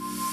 rise. Ooh.